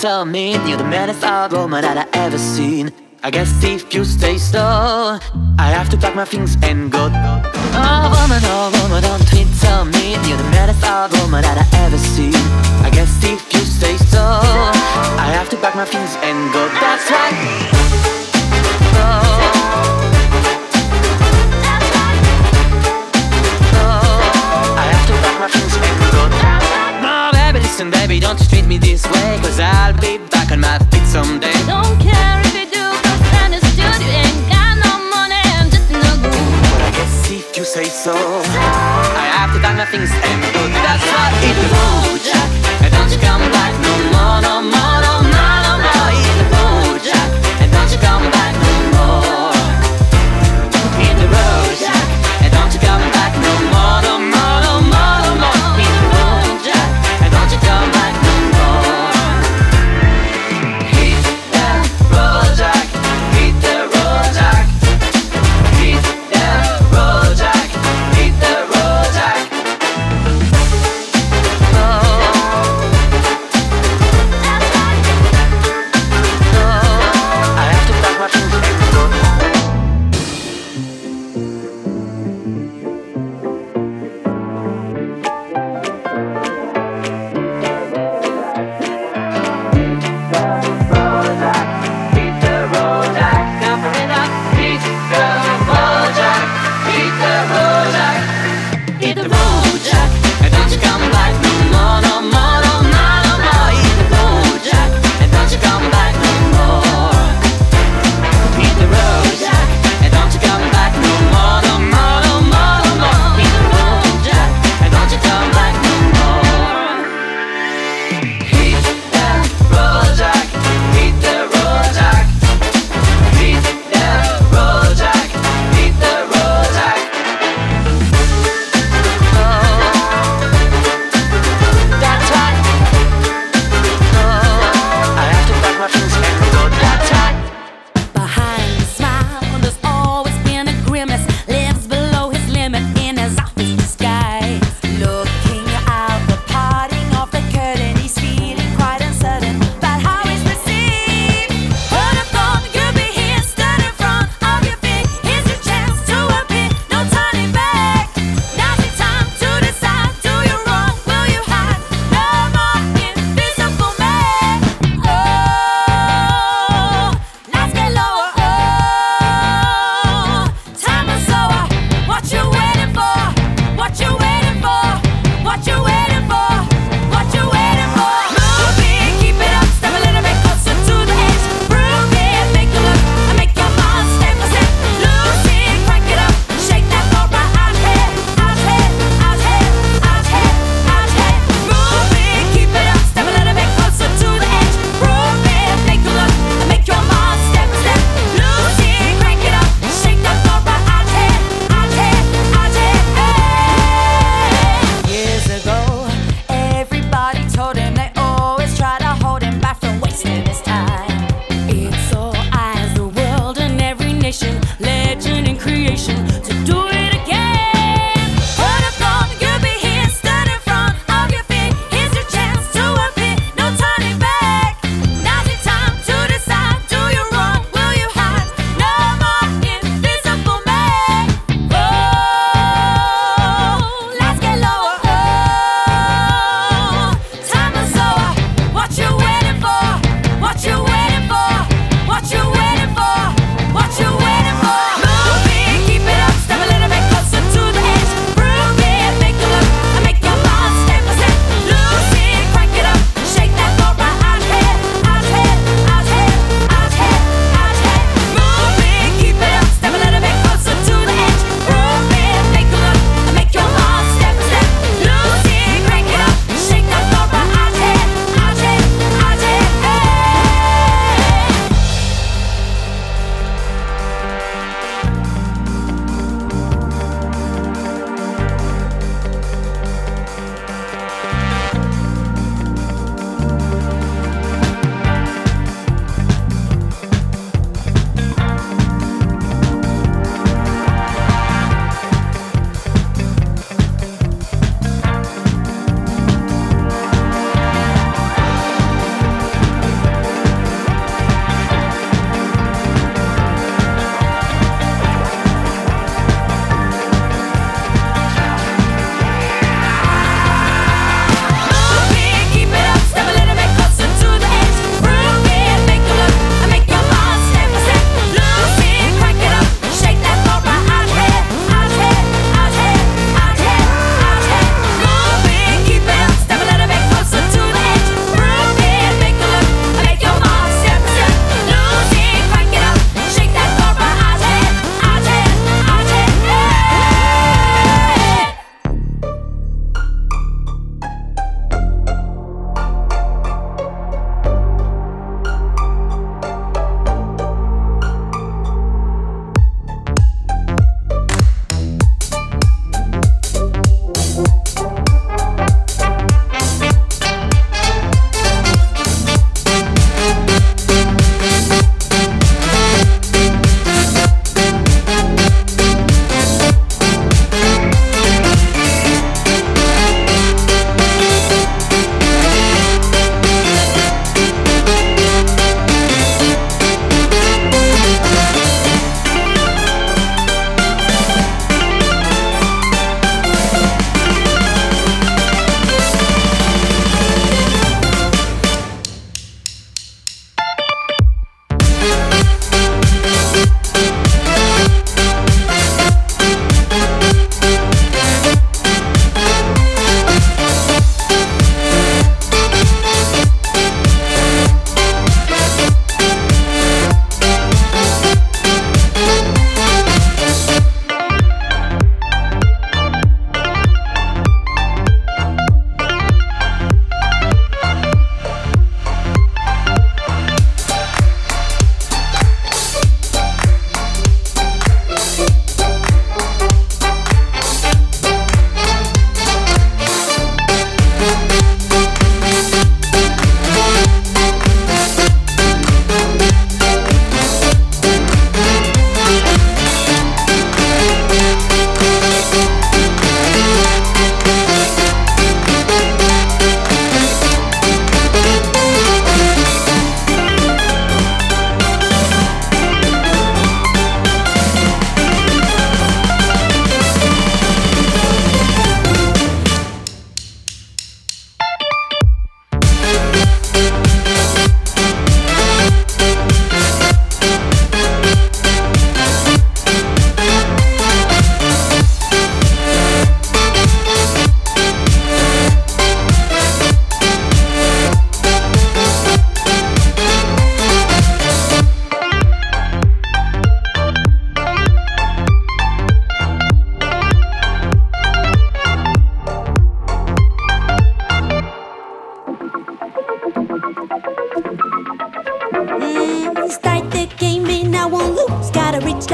Tell me, You're the meanest old woman that I ever seen. I guess if you stay still I have to pack my things and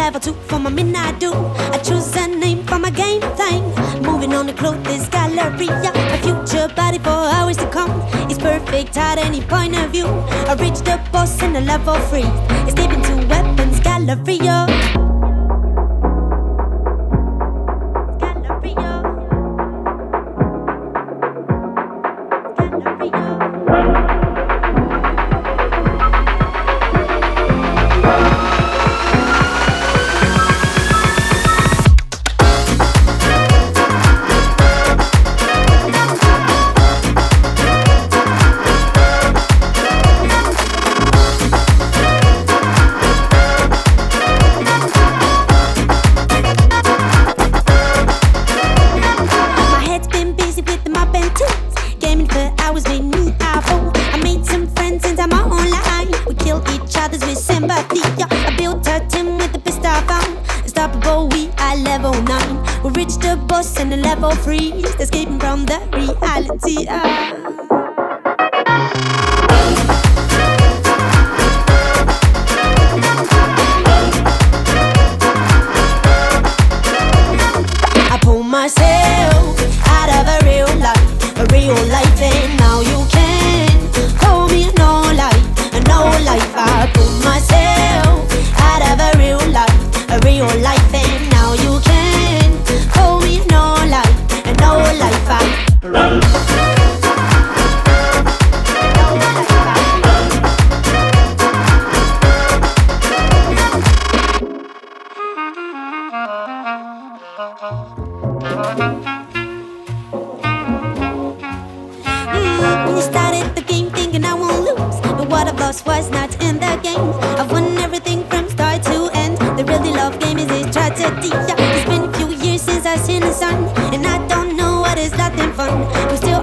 level two for my midnight do. I choose a name for my game thing. Moving on the clothes galleria. A future body for hours to come. It's perfect at any point of view. I reach the boss in a level three. Escaping to weapons galleria. I Mm, started the game thinking I won't lose, but what I've lost was not in the game. I've won everything from start to end. The really love game is a tragedy. It's been a few years since I've seen the sun, and I don't know what is nothing fun. We still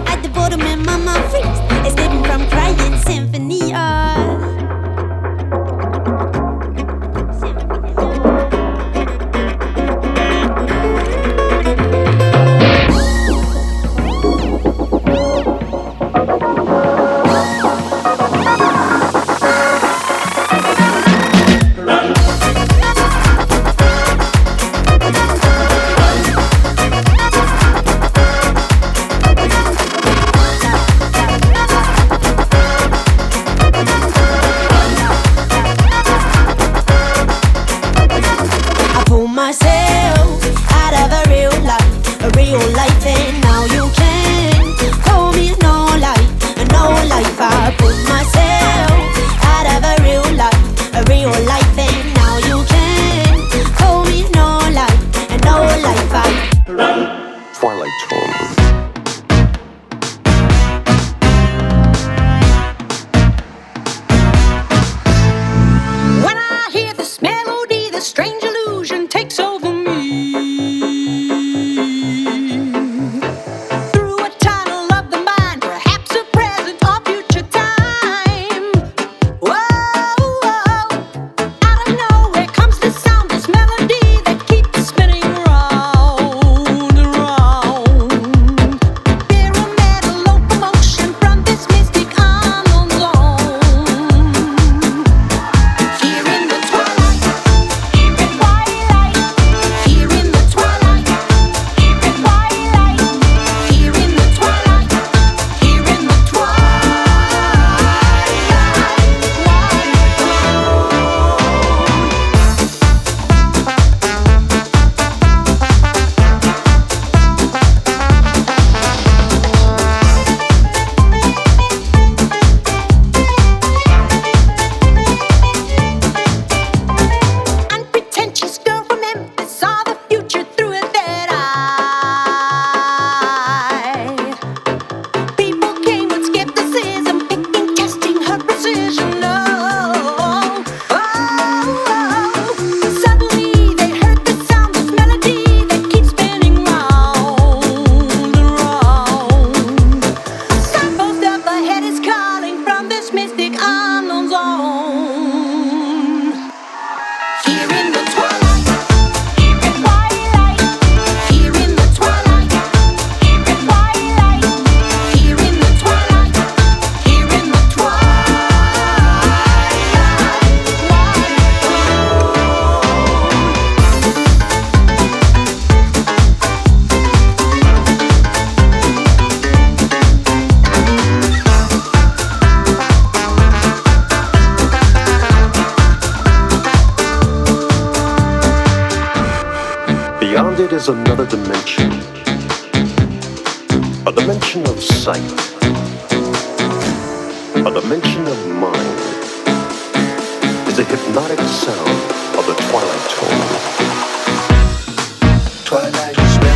Twilight is.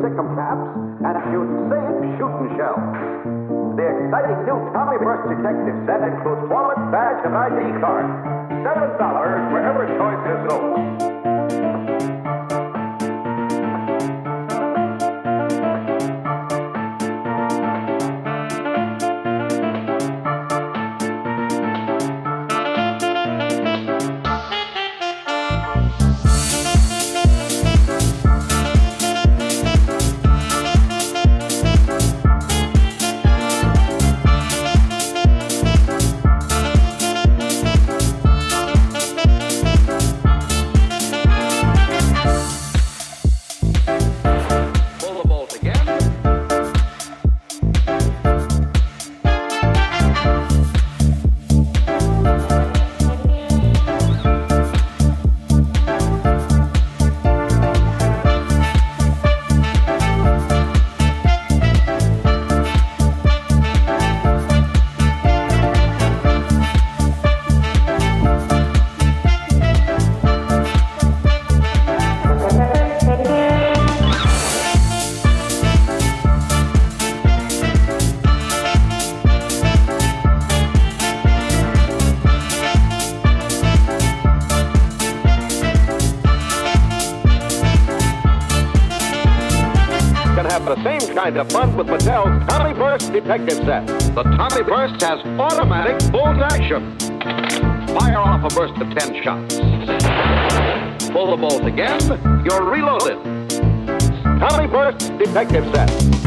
Sikkim chaps and a museum shooting show. The exciting new Tommy Burst detective set includes wallet, badge, and ID card. $7 wherever choice is sold. To fund with Mattel's Tommy Burst Detective Set. The Tommy Burst has automatic bolt action. Fire off a burst of 10 shots. Pull the bolt again, you're reloaded. Tommy Burst Detective Set.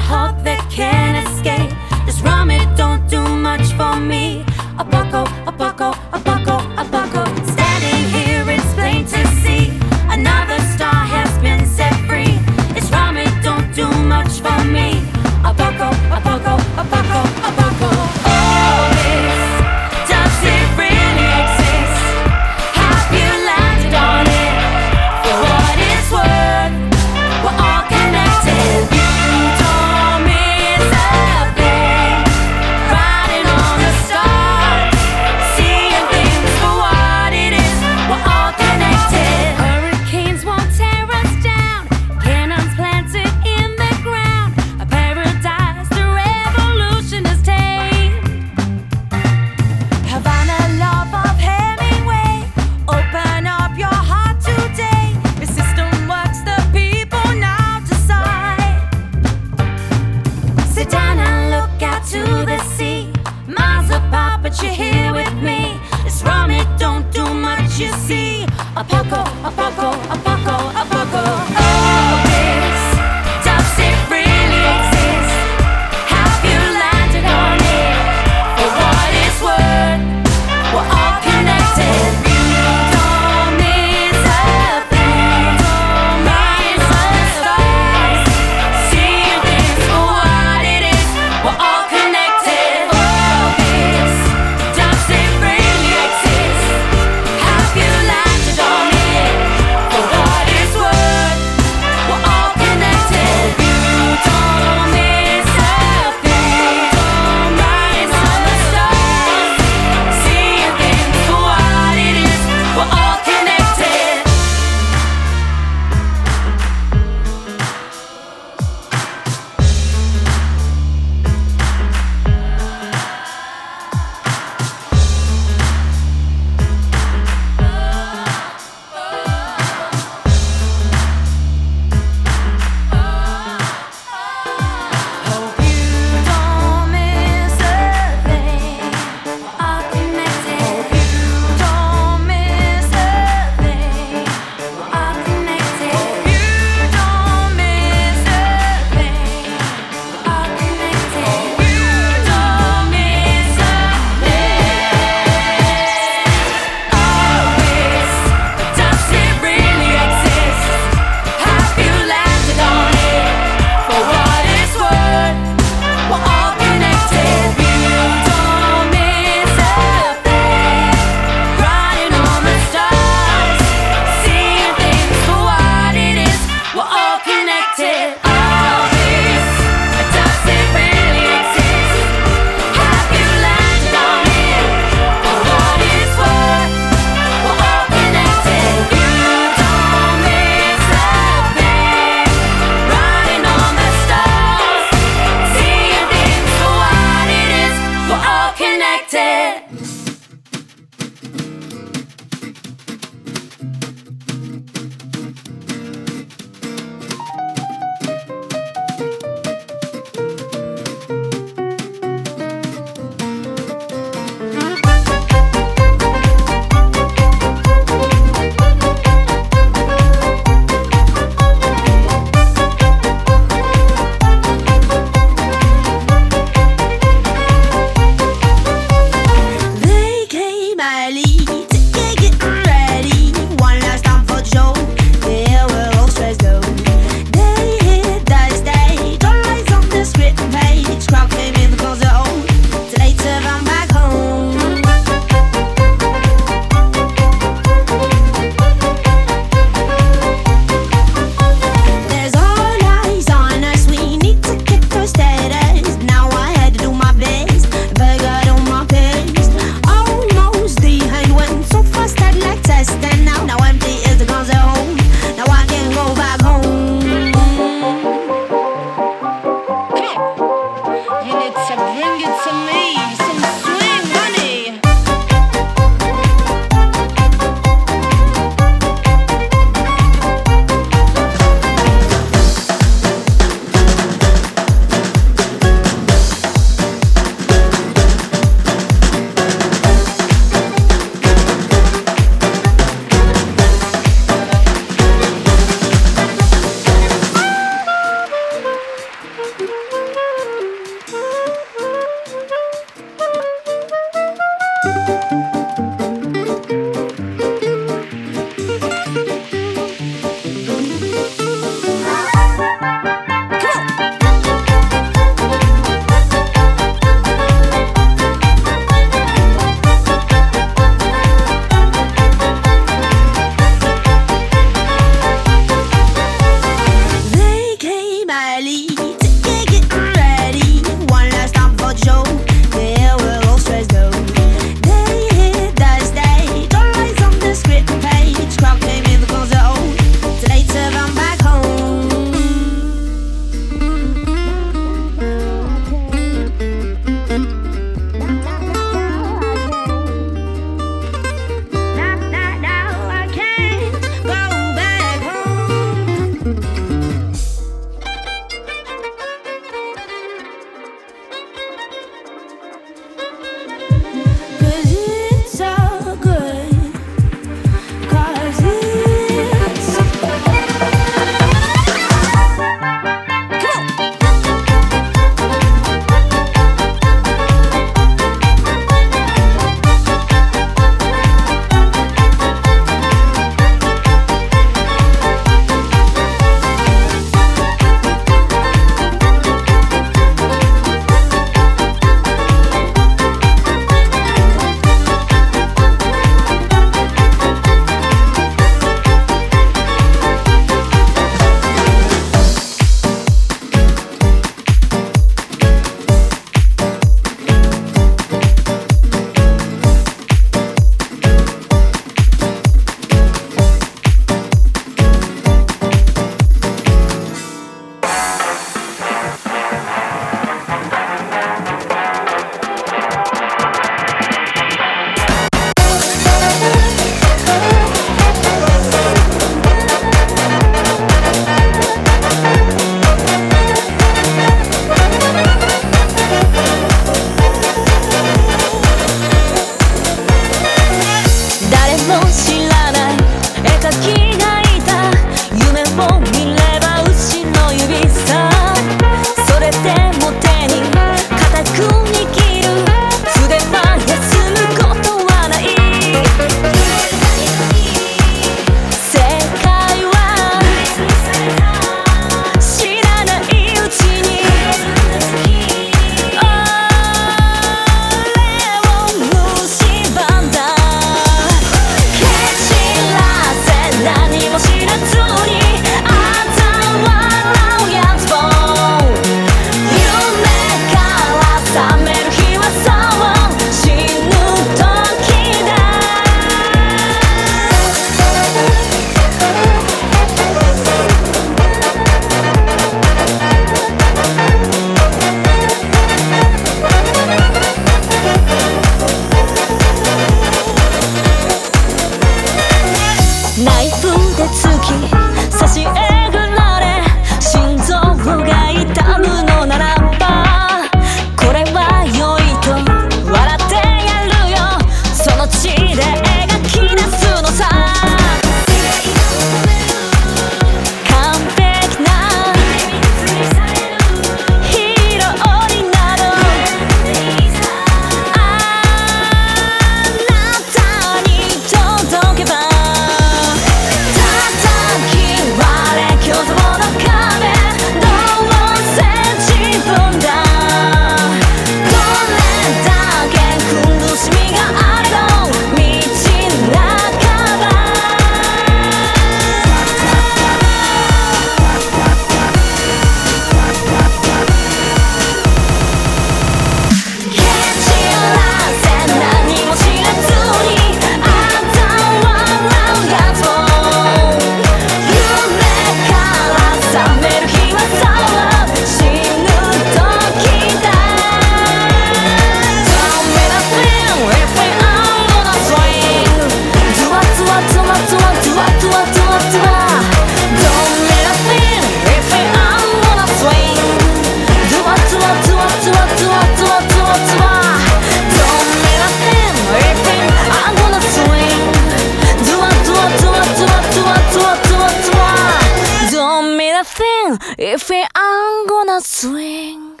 If we I'm gonna swing.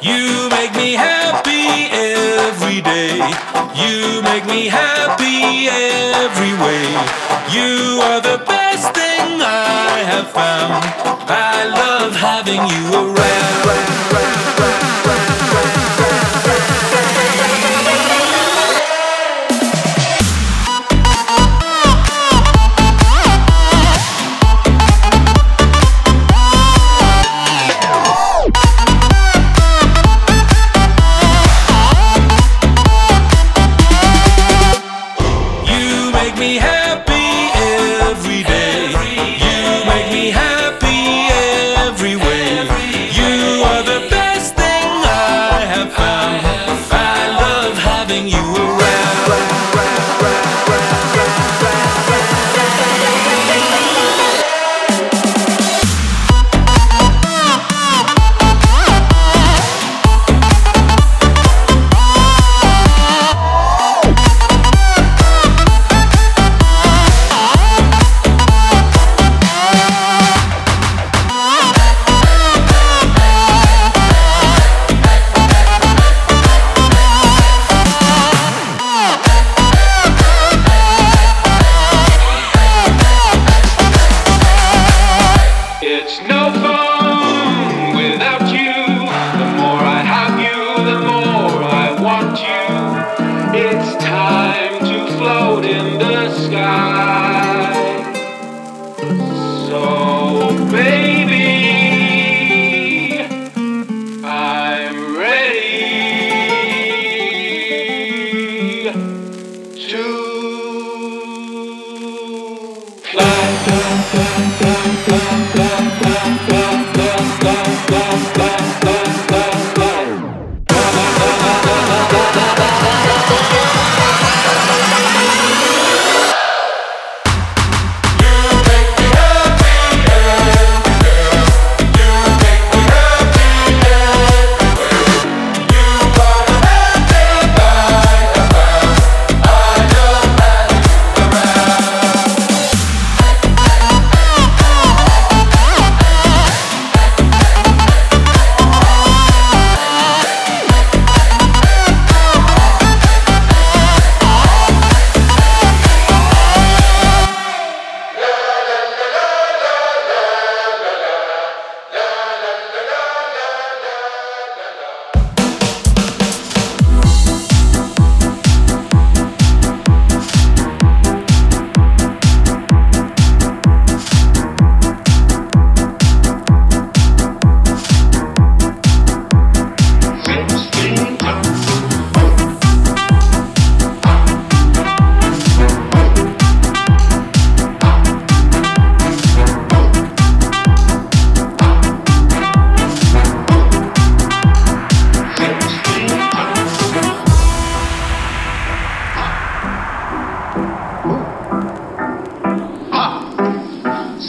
You make me happy every day. You make me happy every way. You are the best thing I have found. I love having you around.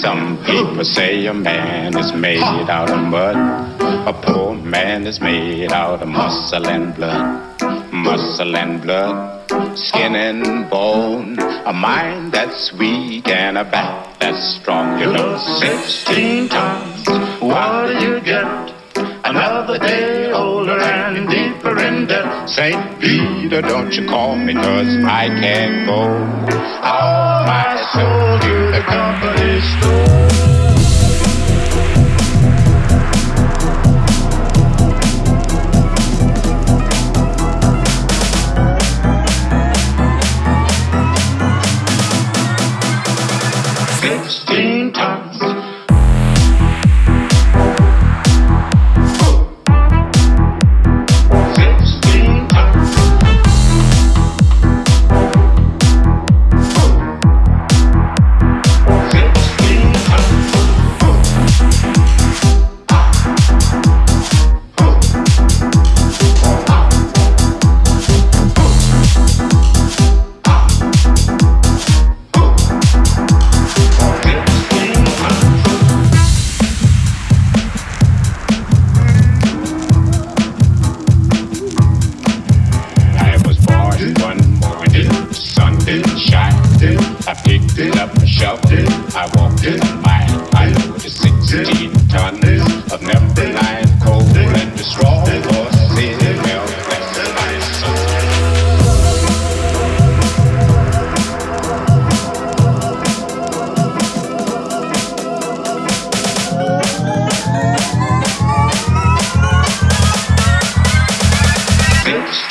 Some people say a man is made out of mud. A poor man is made out of muscle and blood. Muscle and blood, skin and bone. A mind that's weak and a back that's strong. You know, 16 tons, what do you get? Another day older and surrender. St. Peter, don't you call me, cause I can't go. All my soul, you the company store.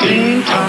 clean time.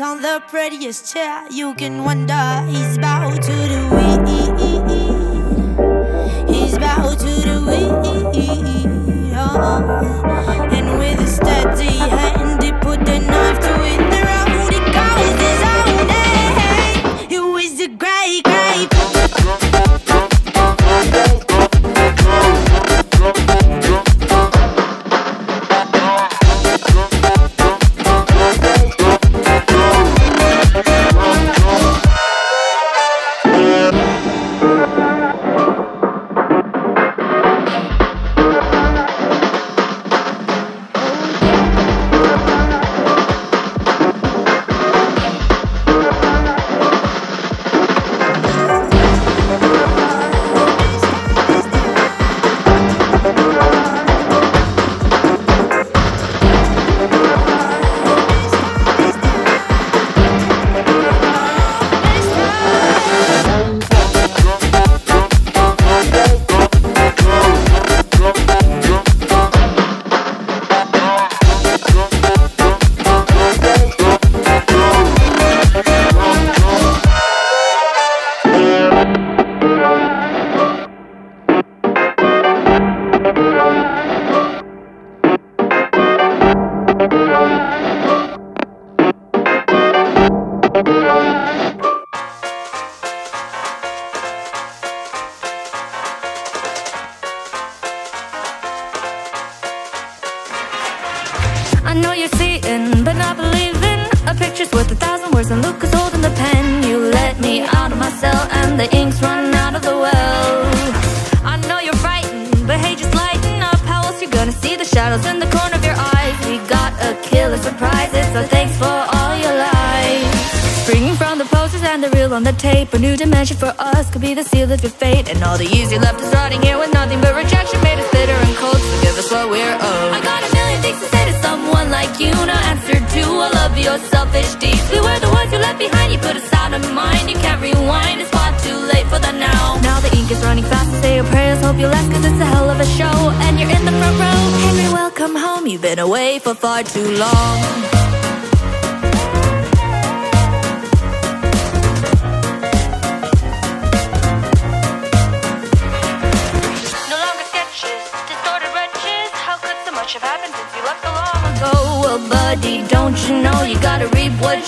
on the prettiest chair. You can wonder he's about to do it.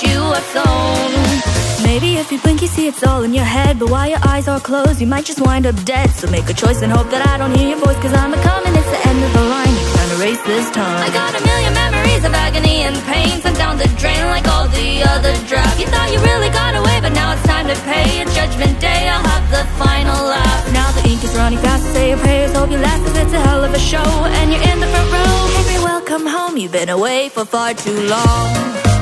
You sown? Maybe if you blink, you see it's all in your head. But while your eyes are closed, you might just wind up dead. So make a choice and hope that I don't hear your voice. Cause I'm a coming, it's the end of the line. You can't erase this time. I got a million memories of agony and pain. Sent down the drain like all the other drafts. You thought you really got away, but now it's time to pay. It's judgment day, I'll have the final laugh. Now the ink is running fast, say your prayers, hope you last. Cause it's a hell of a show, and you're in the front row. Henry, welcome home, you've been away for far too long.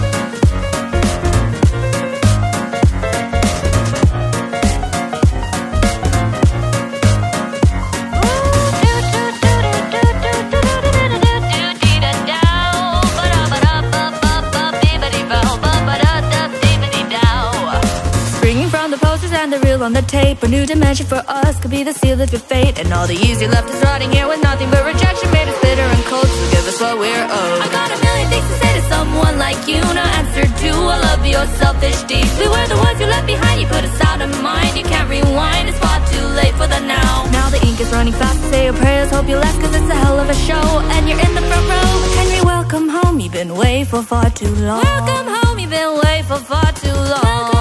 The posters the reel on the tape, a new dimension for us could be the seal of your fate. And all the years you left us rotting here with nothing but rejection made us bitter and cold. So give us what we're owed. I got a million things to say to someone like you, no answer to all of your selfish deeds. We were the ones you left behind, you put us out of mind. You can't rewind, it's far too late for the now. Now the ink is running fast, say your prayers, hope you last, cause it's a hell of a show. And you're in the front row. Henry, welcome home, you've been away for far too long. Welcome home, you've been away for far too long.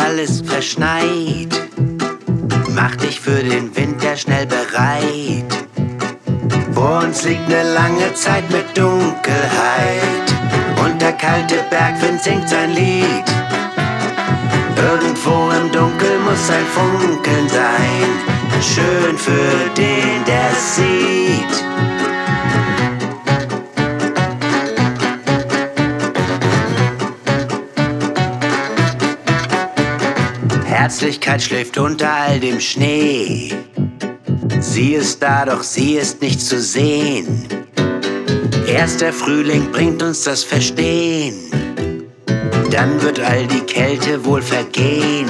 Alles verschneit. Herzlichkeit schläft unter all dem Schnee. Sie ist da, doch sie ist nicht zu sehen. Erst der Frühling bringt uns das Verstehen. Dann wird all die Kälte wohl vergehen.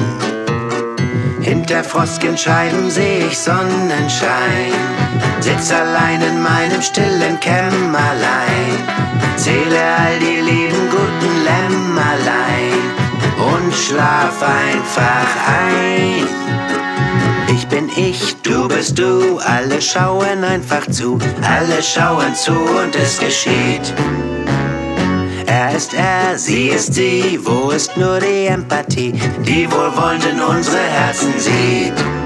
Hinter frostgen Scheiben seh ich Sonnenschein. Sitz allein in meinem stillen Kämmerlein. Zähle all die lieben guten Lämmerlein schlaf einfach ein. Ich bin ich, du bist du, alle schauen einfach zu, alle schauen zu und es geschieht. Er ist er, sie ist sie, wo ist nur die Empathie, die wohlwollend in unsere Herzen sieht.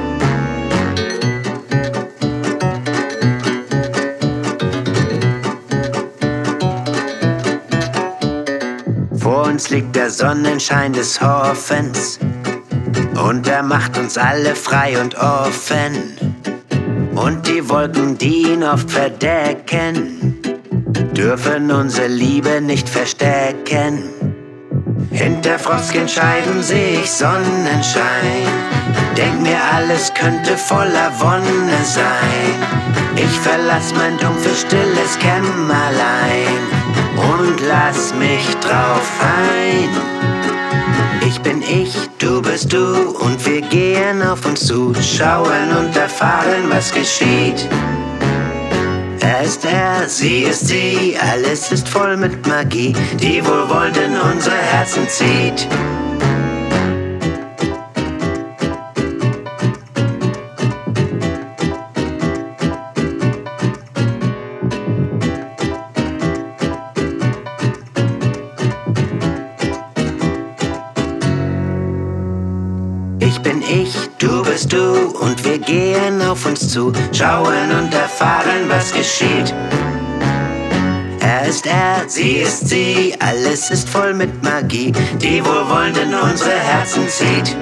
Uns liegt der Sonnenschein des Hoffens und er macht uns alle frei und offen. Und die Wolken, die ihn oft verdecken, dürfen unsere Liebe nicht verstecken. Hinter frostgen Scheiben seh ich Sonnenschein. Denk mir, alles könnte voller Wonne sein. Ich verlass mein dumpfes, stilles Kämmerlein und lass mich drauf ein. Ich bin ich, du bist du und wir gehen auf uns zu, schauen und erfahren, was geschieht. Er ist er, sie ist sie, alles ist voll mit Magie, die wohlwollend in unsere Herzen zieht. Gehen auf uns zu, schauen und erfahren, was geschieht. Er ist er, sie ist sie, alles ist voll mit Magie, die wohlwollend in unsere Herzen zieht.